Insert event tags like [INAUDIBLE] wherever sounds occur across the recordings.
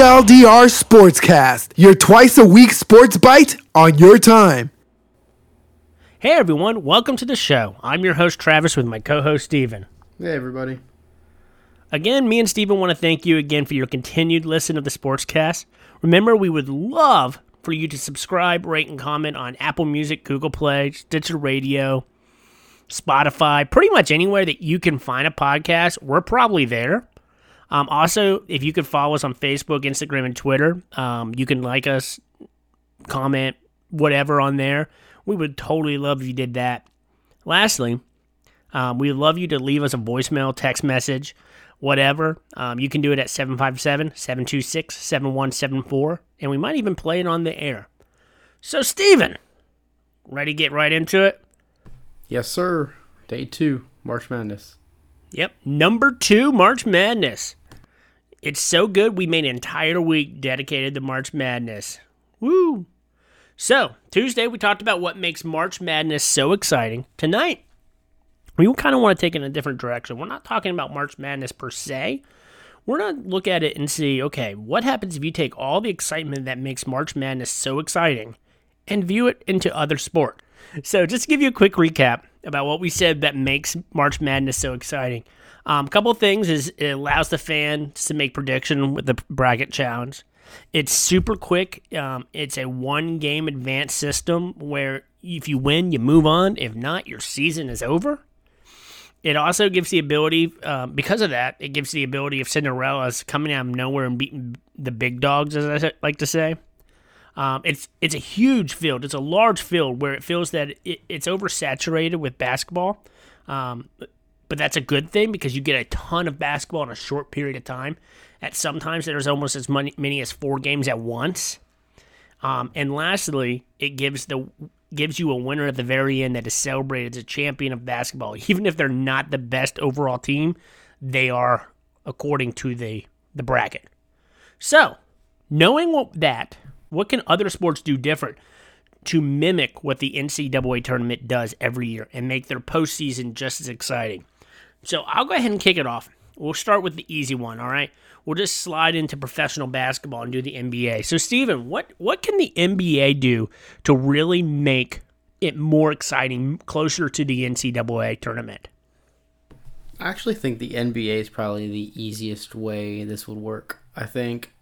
TLDR Sportscast, your twice a week sports bite on your time. Hey everyone, welcome to the show. I'm your host Travis with my co-host Steven. Hey everybody. Again, me and Steven want to thank you again for your continued listen of the Sportscast. Remember, we would love for you to subscribe, rate, and comment on Apple Music, Google Play, Stitcher Radio, Spotify, pretty much anywhere that you can find a podcast. We're probably there. Um, also, if you could follow us on Facebook, Instagram, and Twitter, um, you can like us, comment, whatever on there. We would totally love if you did that. Lastly, um, we'd love you to leave us a voicemail, text message, whatever. Um, you can do it at 757 726 7174, and we might even play it on the air. So, Steven, ready to get right into it? Yes, sir. Day two, March Madness. Yep, number two, March Madness. It's so good we made an entire week dedicated to March Madness. Woo! So, Tuesday we talked about what makes March Madness so exciting. Tonight, we kind of want to take it in a different direction. We're not talking about March Madness per se. We're going to look at it and see, okay, what happens if you take all the excitement that makes March Madness so exciting and view it into other sport? So, just to give you a quick recap about what we said that makes March Madness so exciting. A um, couple things is it allows the fans to make prediction with the bracket challenge. It's super quick. Um, it's a one game advance system where if you win, you move on. If not, your season is over. It also gives the ability, um, because of that, it gives the ability of Cinderella's coming out of nowhere and beating the big dogs, as I like to say. Um, it's it's a huge field. It's a large field where it feels that it, it's oversaturated with basketball. Um, but that's a good thing because you get a ton of basketball in a short period of time. At sometimes there's almost as many, as four games at once. Um, and lastly, it gives the gives you a winner at the very end that is celebrated as a champion of basketball. [LAUGHS] Even if they're not the best overall team, they are according to the the bracket. So, knowing what that, what can other sports do different to mimic what the NCAA tournament does every year and make their postseason just as exciting? So I'll go ahead and kick it off. We'll start with the easy one, all right? We'll just slide into professional basketball and do the NBA. So Steven, what what can the NBA do to really make it more exciting, closer to the NCAA tournament? I actually think the NBA is probably the easiest way this would work. I think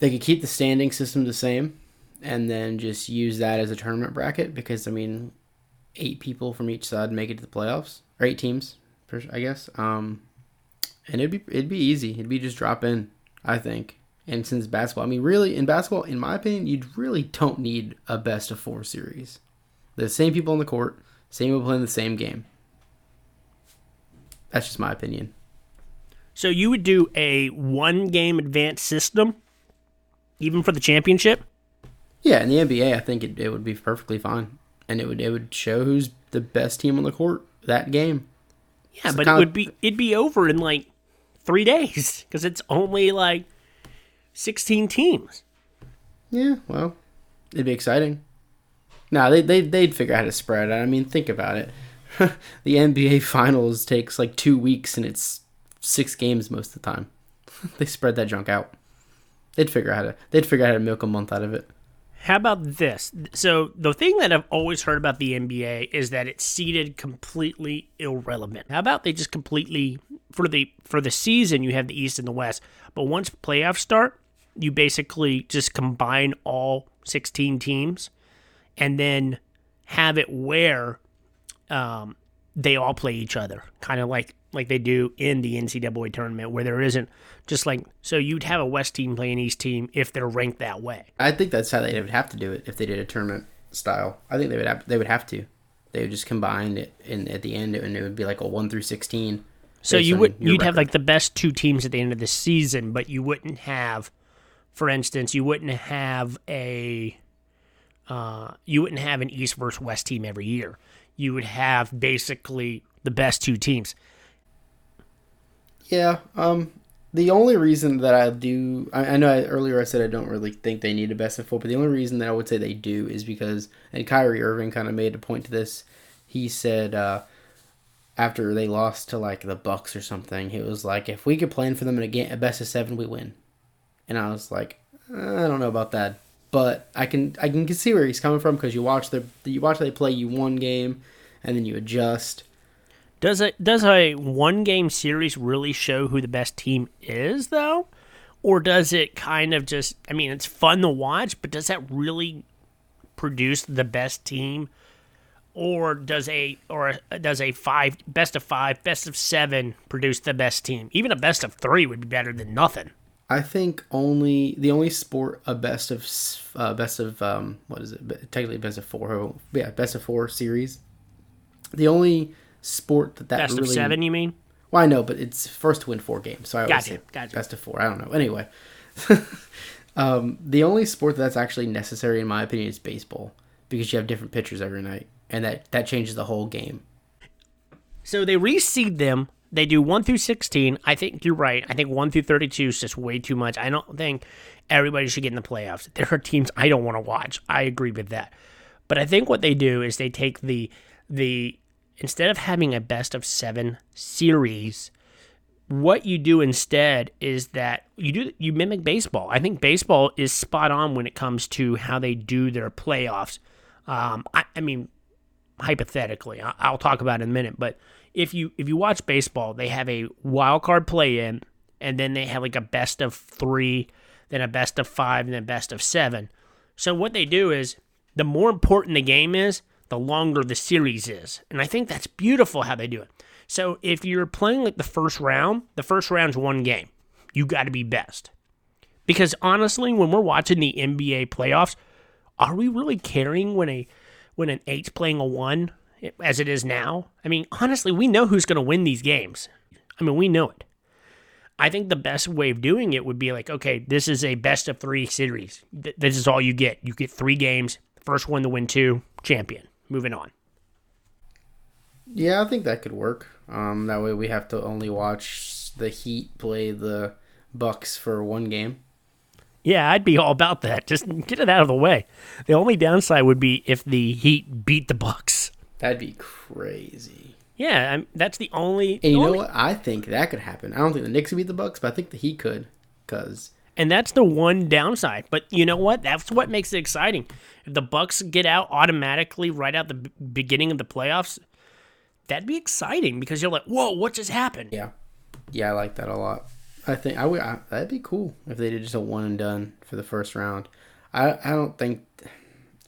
they could keep the standing system the same and then just use that as a tournament bracket because I mean, eight people from each side make it to the playoffs or eight teams, I guess. Um, and it'd be it'd be easy. It'd be just drop in, I think. And since basketball, I mean, really in basketball, in my opinion, you really don't need a best of four series. The same people on the court, same people playing the same game. That's just my opinion. So you would do a one game advanced system, even for the championship. Yeah, in the NBA, I think it, it would be perfectly fine, and it would it would show who's the best team on the court that game. Yeah, so but it would be it'd be over in like three days because it's only like sixteen teams. Yeah, well, it'd be exciting. No, they they they'd figure out how to spread it. I mean, think about it. [LAUGHS] the NBA Finals takes like two weeks, and it's six games most of the time. [LAUGHS] they spread that junk out. They'd figure out how to they'd figure out how to milk a month out of it. How about this? So the thing that I've always heard about the NBA is that it's seeded completely irrelevant. How about they just completely for the for the season you have the East and the West, but once playoffs start, you basically just combine all 16 teams and then have it where um, they all play each other, kind of like like they do in the NCAA tournament, where there isn't just like so you'd have a West team play an East team if they're ranked that way. I think that's how they would have to do it if they did a tournament style. I think they would have they would have to. They would just combine it and at the end and it would be like a one through sixteen. So you would you'd record. have like the best two teams at the end of the season, but you wouldn't have, for instance, you wouldn't have a, uh, you wouldn't have an East versus West team every year. You would have basically the best two teams. Yeah. Um. The only reason that I do, I, I know I, earlier I said I don't really think they need a best of four, but the only reason that I would say they do is because, and Kyrie Irving kind of made a point to this. He said uh, after they lost to like the Bucks or something, he was like, if we could plan for them in a game, a best of seven, we win. and I was like, I don't know about that, but I can I can see where he's coming from because you watch the you watch they play you one game, and then you adjust. Does a does a one game series really show who the best team is though? Or does it kind of just I mean it's fun to watch, but does that really produce the best team? Or does a or does a five best of five, best of seven produce the best team? Even a best of three would be better than nothing. I think only the only sport a best of uh, best of um what is it technically best of four yeah best of four series. The only sport that that Best really, of seven, you mean? Well, I know, but it's first to win four games, so I always Gotcha, say gotcha. best of four. I don't know. Anyway, [LAUGHS] um, the only sport that's actually necessary, in my opinion, is baseball because you have different pitchers every night, and that that changes the whole game. So they reseed them. They do one through sixteen. I think you're right. I think one through thirty-two is just way too much. I don't think everybody should get in the playoffs. There are teams I don't want to watch. I agree with that. But I think what they do is they take the the instead of having a best of seven series, what you do instead is that you do you mimic baseball. I think baseball is spot on when it comes to how they do their playoffs. Um, I, I mean, hypothetically, I- I'll talk about in a minute, but if you if you watch baseball, they have a wild card play in, and then they have like a best of three, then a best of five, and then a best of seven. So what they do is the more important the game is, the longer the series is. And I think that's beautiful how they do it. So if you're playing like the first round, the first round's one game. You got to be best. Because honestly, when we're watching the NBA playoffs, are we really caring when a when an eight's playing a one as it is now? I mean, honestly, we know who's going to win these games. I mean, we know it. I think the best way of doing it would be like, okay, this is a best of three series. Th- This is all you get. You get three games. First one to win two, champion. Moving on. Yeah, I think that could work. Um, that way we have to only watch the Heat play the Bucks for one game. Yeah, I'd be all about that. Just get it out of the way. The only downside would be if the Heat beat the Bucks. That'd be crazy. Yeah, I'm, that's the only. And you know what? I think that could happen. I don't think the Knicks would beat the Bucks, but I think the Heat could, because And that's the one downside. But you know what? That's what makes it exciting. If the Bucks get out automatically right out the beginning of the playoffs, that'd be exciting because you're like, "Whoa, what just happened?" yeah, yeah, I like that a lot. I think I would. I, that'd be cool if they did just a one and done for the first round. I I don't think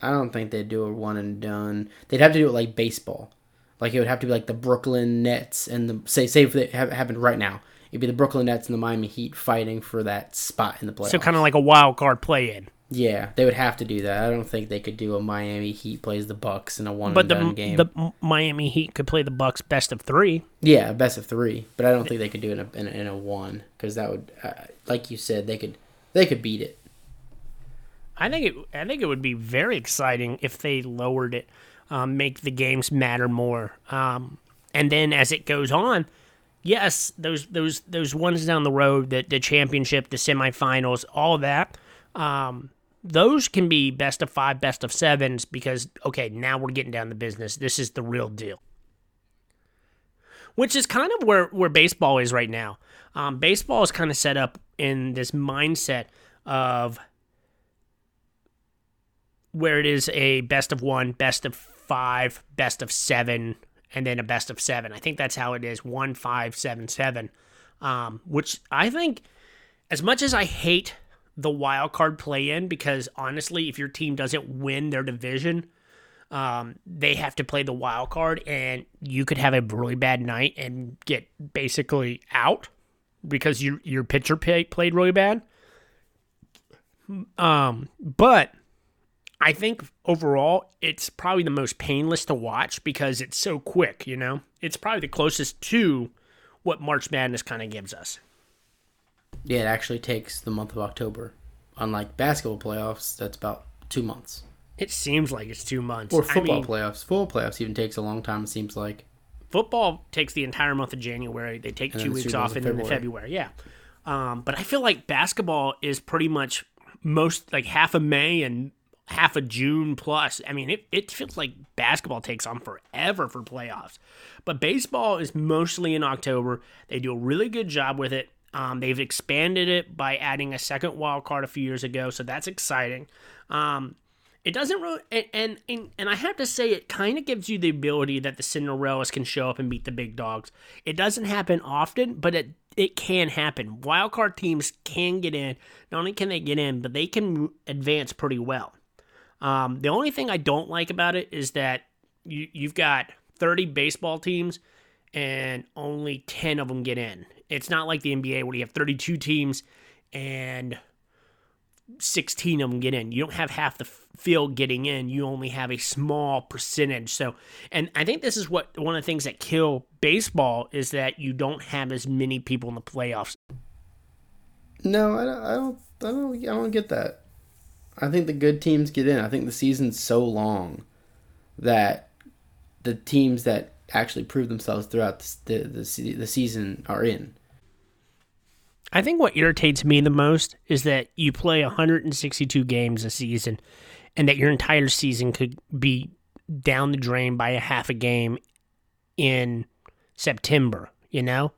I don't think they'd do a one and done. They'd have to do it like baseball. Like it would have to be like the Brooklyn Nets and the say say if it happened right now, it'd be the Brooklyn Nets and the Miami Heat fighting for that spot in the playoffs. So kind of like a wild card play in. yeah, they would have to do that. I don't think they could do a Miami Heat plays the Bucks in a one But and the done game. the Miami Heat could play the Bucks best of three. Yeah, best of three, but I don't think they could do it in a in a, in a one because that would, uh, like you said, they could they could beat it. I think it. I think it would be very exciting if they lowered it, um, make the games matter more. Um, and then as it goes on, yes, those those those ones down the road, the the championship, the semifinals, all that, um, those can be best of five, best of sevens because okay, now we're getting down to business. This is the real deal. Which is kind of where where baseball is right now. Um, baseball is kind of set up in this mindset of where it is a best of one, best of five, best of seven, and then a best of seven. I think that's how it is one, five, seven, seven. Um, which I think, as much as I hate the wild card play in, because honestly, if your team doesn't win their division, um, they have to play the wild card, and you could have a really bad night and get basically out because your your pitcher played really bad. Um, but I think overall it's probably the most painless to watch because it's so quick, you know? It's probably the closest to what March Madness kind of gives us. Yeah, it actually takes the month of October. Unlike basketball playoffs, that's about two months. It seems like it's two months. Or I football mean, playoffs. Football playoffs even takes a long time. It seems like. football takes the entire month of January. They take two the weeks off in and then the February. Yeah. Um, but I feel like basketball is pretty much most like half of May and half of June plus. I mean, it, it feels like basketball takes on forever for playoffs. But baseball is mostly in October. They do a really good job with it. Um, they've expanded it by adding a second wild card a few years ago, so that's exciting. Um, it doesn't really, and and and I have to say, it kind of gives you the ability that the Cinderellas can show up and beat the big dogs. It doesn't happen often, but it it can happen. Wild card teams can get in. Not only can they get in, but they can advance pretty well. Um, the only thing I don't like about it is that you you've got 30 baseball teams and only 10 of them get in. It's not like the NBA where you have 32 teams and 16 of them get in. You don't have half the field getting in. You only have a small percentage. So, and I think this is what one of the things that kill baseball is that you don't have as many people in the playoffs. No, I don't. I don't. I don't, I don't get that. I think the good teams get in. I think the season's so long that the teams that actually prove themselves throughout the the, the, the season are in. I think what irritates me the most is that you play 162 games a season and that your entire season could be down the drain by a half a game in September, you know?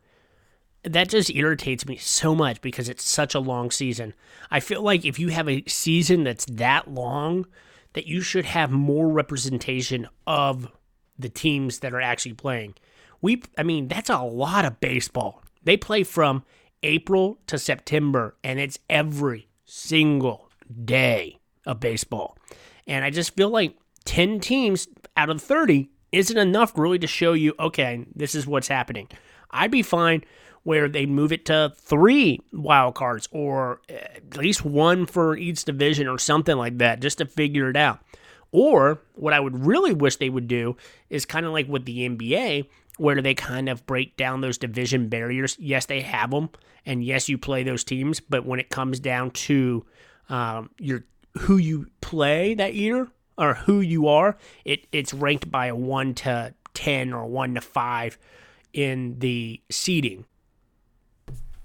That just irritates me so much because it's such a long season. I feel like if you have a season that's that long, that you should have more representation of the teams that are actually playing. We I mean, that's a lot of baseball. They play from April to September, and it's every single day of baseball. And I just feel like 10 teams out of 30 isn't enough really to show you, okay, this is what's happening. I'd be fine where they move it to three wild cards or at least one for each division or something like that just to figure it out. Or what I would really wish they would do is kind of like with the NBA, where they kind of break down those division barriers. Yes, they have them, and yes, you play those teams. But when it comes down to um, your who you play that year or who you are, it it's ranked by a one to ten or one to five in the seeding.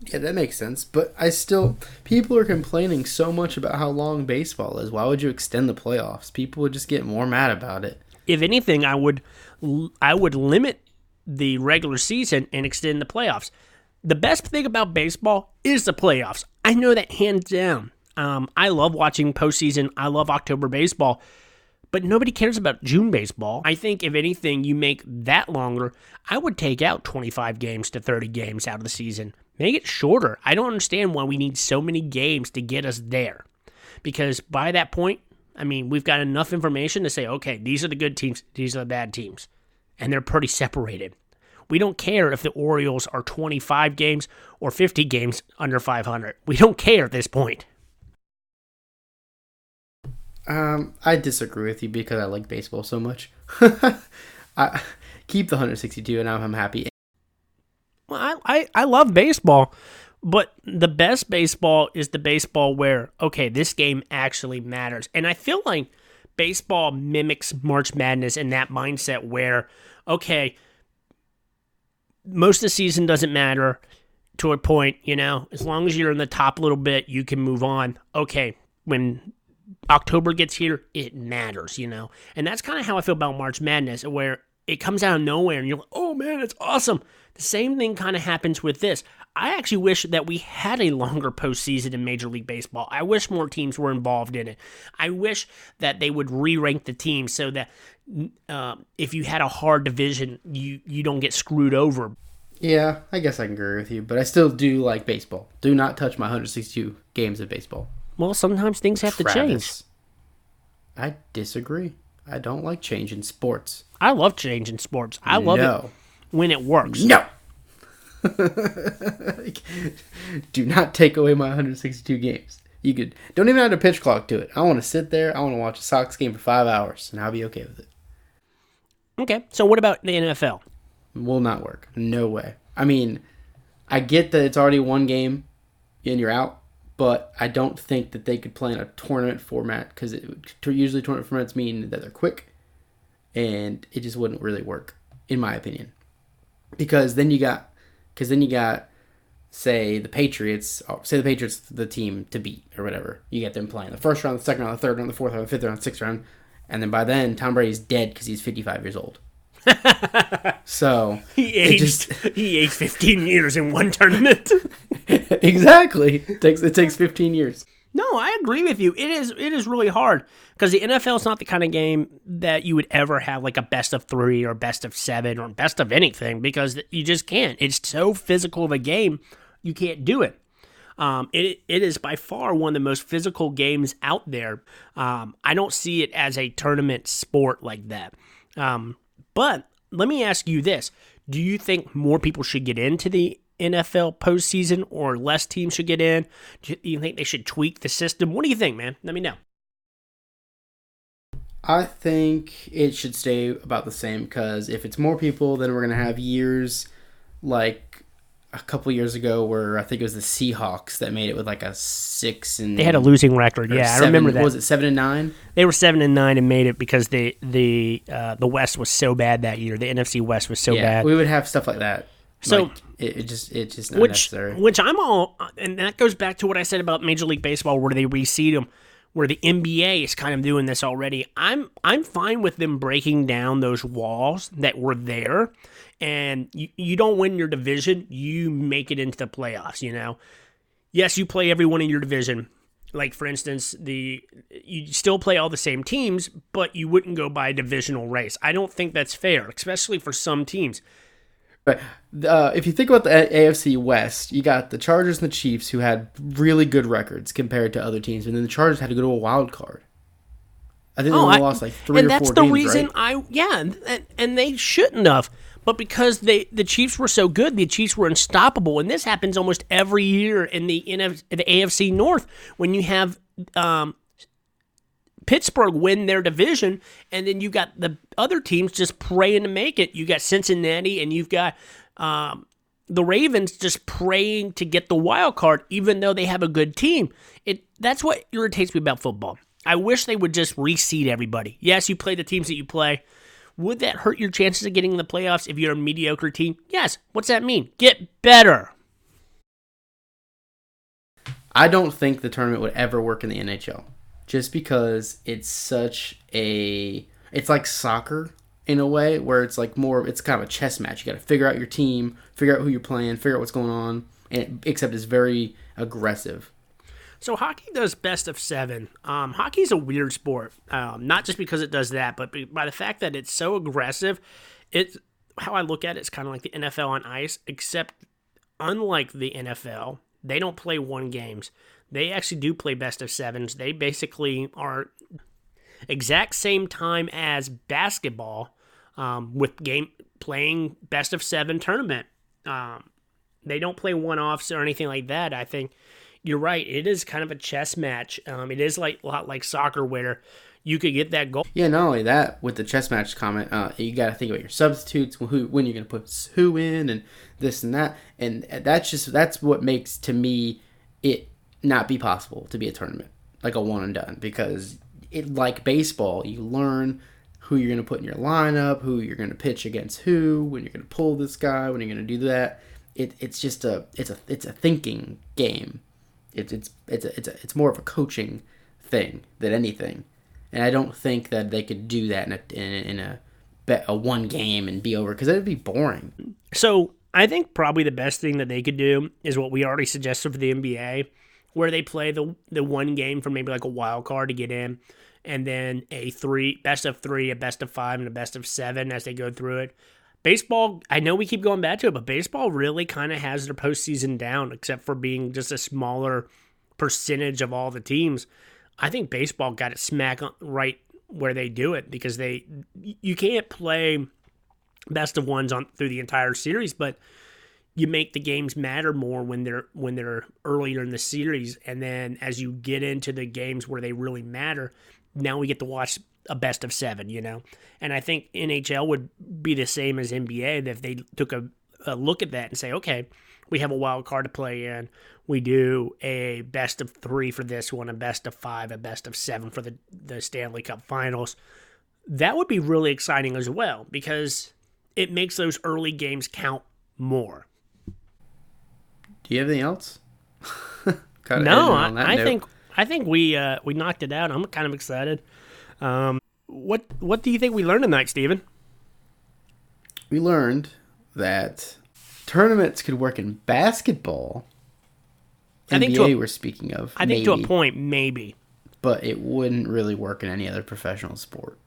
Yeah, that makes sense. But I still, people are complaining so much about how long baseball is. Why would you extend the playoffs? People would just get more mad about it. If anything, I would, I would limit the regular season and extend the playoffs. The best thing about baseball is the playoffs. I know that hands down. Um, I love watching postseason. I love October baseball, but nobody cares about June baseball. I think if anything, you make that longer. I would take out 25 games to 30 games out of the season. Make it shorter. I don't understand why we need so many games to get us there. Because by that point, I mean, we've got enough information to say, okay, these are the good teams, these are the bad teams. And they're pretty separated. We don't care if the Orioles are 25 games or 50 games under 500. We don't care at this point. Um, I disagree with you because I like baseball so much. [LAUGHS] I keep the 162 and I'm happy. I, I, I love baseball, but the best baseball is the baseball where, okay, this game actually matters. And I feel like baseball mimics March Madness in that mindset where, okay, most of the season doesn't matter to a point, you know, as long as you're in the top little bit, you can move on. Okay, when October gets here, it matters, you know. And that's kind of how I feel about March Madness, where it comes out of nowhere and you're like, oh man, it's awesome. The same thing kind of happens with this. I actually wish that we had a longer postseason in Major League Baseball. I wish more teams were involved in it. I wish that they would re-rank the teams so that uh, if you had a hard division, you you don't get screwed over. Yeah, I guess I can agree with you, but I still do like baseball. Do not touch my 162 games of baseball. Well, sometimes things have Travis. to change. I disagree. I don't like change in sports. I love change in sports. I love no. it when it works. No. [LAUGHS] Do not take away my 162 games. You could don't even have a pitch clock to it. I want to sit there. I want to watch a Sox game for five hours, and I'll be okay with it. Okay, so what about the NFL? Will not work. No way. I mean, I get that it's already one game and you're out, but I don't think that they could play in a tournament format because usually tournament formats mean that they're quick, and it just wouldn't really work, in my opinion. Because then you got, because then you got, say the Patriots, oh, say the Patriots the team to beat or whatever. You get them playing the first round, the second round, the third round, the fourth round, the fifth round, the sixth round, and then by then Tom Brady's dead because he's 55 years old. [LAUGHS] so [LAUGHS] he aged just, [LAUGHS] he aged 15 years in one tournament. exactly. It takes it takes 15 years. No, I agree with you. It is it is really hard because the NFL is not the kind of game that you would ever have like a best of three or best of seven or best of anything because you just can't. It's so physical of a game, you can't do it. Um, it it is by far one of the most physical games out there. Um, I don't see it as a tournament sport like that. Um, but let me ask you this: Do you think more people should get into the NFL postseason or less teams should get in? Do you think they should tweak the system? What do you think, man? Let me know. I think it should stay about the same because if it's more people, then we're going to have years like a couple years ago where I think it was the Seahawks that made it with like a six and They had a losing record. Yeah, seven, I remember that. Was it seven and nine? They were seven and nine and made it because the the uh, the West was so bad that year. The NFC West was so yeah, bad. we would have stuff like that. So- Like, it, it just it just not which necessary. which I'm all, and that goes back to what I said about Major League Baseball, where they reseed them, where the NBA is kind of doing this already. I'm I'm fine with them breaking down those walls that were there, and you you don't win your division, you make it into the playoffs. You know, yes, you play everyone in your division. Like for instance, the you still play all the same teams, but you wouldn't go by a divisional race. I don't think that's fair, especially for some teams. But uh, if you think about the AFC West, you got the Chargers and the Chiefs who had really good records compared to other teams, and then the Chargers had to go to a wild card. I think they Oh, only I- lost like three and that's the games, reason right? I yeah, and, and they shouldn't have. But because they the Chiefs were so good, the Chiefs were unstoppable, and this happens almost every year in the NF, the AFC North when you have um, Pittsburgh win their division, and then you got the other teams just praying to make it. You got Cincinnati, and you've got um, the Ravens just praying to get the wild card, even though they have a good team. It that's what irritates me about football. I wish they would just reseed everybody. Yes, you play the teams that you play. Would that hurt your chances of getting in the playoffs if you're a mediocre team? Yes. What's that mean? Get better. I don't think the tournament would ever work in the NHL, just because it's such a it's like soccer in a way where it's like more it's kind of a chess match. You got to figure out your team, figure out who you're playing, figure out what's going on, and it, except it's very aggressive. So hockey does best of seven. Um, hockey's a weird sport, um, not just because it does that, but by the fact that it's so aggressive. It's how I look at it. It's kind of like the NFL on ice, except unlike the NFL, they don't play one games. They actually do play best of sevens. They basically are exact same time as basketball um, with game playing best of seven tournament. Um, they don't play one offs or anything like that. I think you're right. It is kind of a chess match. Um, it is like a lot like soccer where you could get that goal. Yeah, not only that, with the chess match comment, uh, you got to think about your substitutes, who when you're going to put who in, and this and that, and that's just that's what makes to me it not be possible to be a tournament like a one and done because it like baseball, you learn who you're going to put in your lineup, who you're going to pitch against who, when you're going to pull this guy, when you're going to do that. It, it's just a it's a it's a thinking game. It's it's it's a, it's a, it's more of a coaching thing than anything and I don't think that they could do that in a in a, in a, a one game and be over because that'd be boring. So I think probably the best thing that they could do is what we already suggested for the NBA, where they play the the one game for maybe like a wild card to get in, and then a three best of three, a best of five, and a best of seven as they go through it. Baseball, I know we keep going back to it, but baseball really kind of has their postseason down, except for being just a smaller percentage of all the teams. I think baseball got it smack right where they do it because they you can't play best of ones on through the entire series, but you make the games matter more when they're when they're earlier in the series, and then as you get into the games where they really matter, now we get to watch a best of seven, you know. And I think NHL would be the same as NBA if they took a, a look at that and say, okay, we have a wild card to play in. We do a best of three for this one, a best of five, a best of seven for the, the Stanley Cup finals. That would be really exciting as well because it makes those early games count more. Do you have anything else? [LAUGHS] No, I, I think I think we uh, we knocked it out. I'm kind of excited. Um, what what do you think we learned tonight, Steven? we learned that tournaments could work in basketball, I think NBA to a- we're speaking of. I think to a point, maybe. but it wouldn't really work in any other professional sport.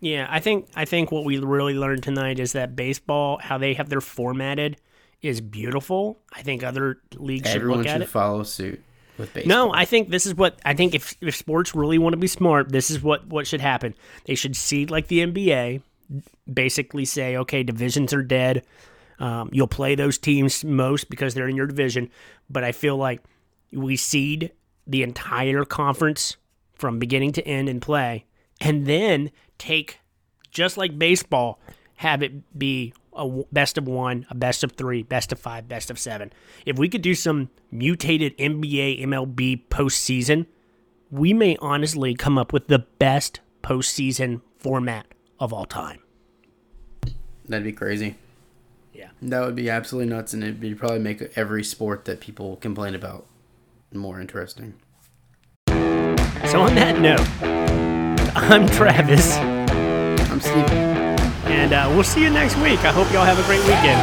Yeah, I think I think what we really learned tonight is that baseball, how they have their formatted, is beautiful. I think other leagues should Everyone look at should it. follow suit with baseball. No, I think this is what I think. If if sports really want to be smart, this is what what should happen. They should seed like the NBA. Basically, say okay, divisions are dead. Um, you'll play those teams most because they're in your division. But I feel like we seed the entire conference from beginning to end and play, and then take just like baseball, have it be a best of one, a best of three, best of five, best of seven. If we could do some mutated NBA, MLB postseason, we may honestly come up with the best postseason format of all time. That'd be crazy. Yeah. That would be absolutely nuts, and it'd be probably make every sport that people complain about more interesting. So, on that note, I'm Travis, I'm Steven. And uh, we'll see you next week. I hope y'all have a great weekend.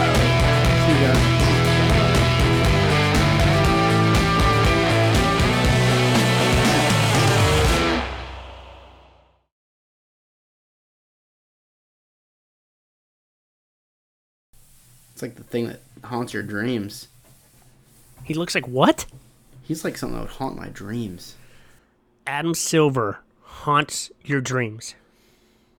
See you guys. It's like the thing that haunts your dreams. He looks like what? He's like something that would haunt my dreams. Adam Silver haunts your dreams.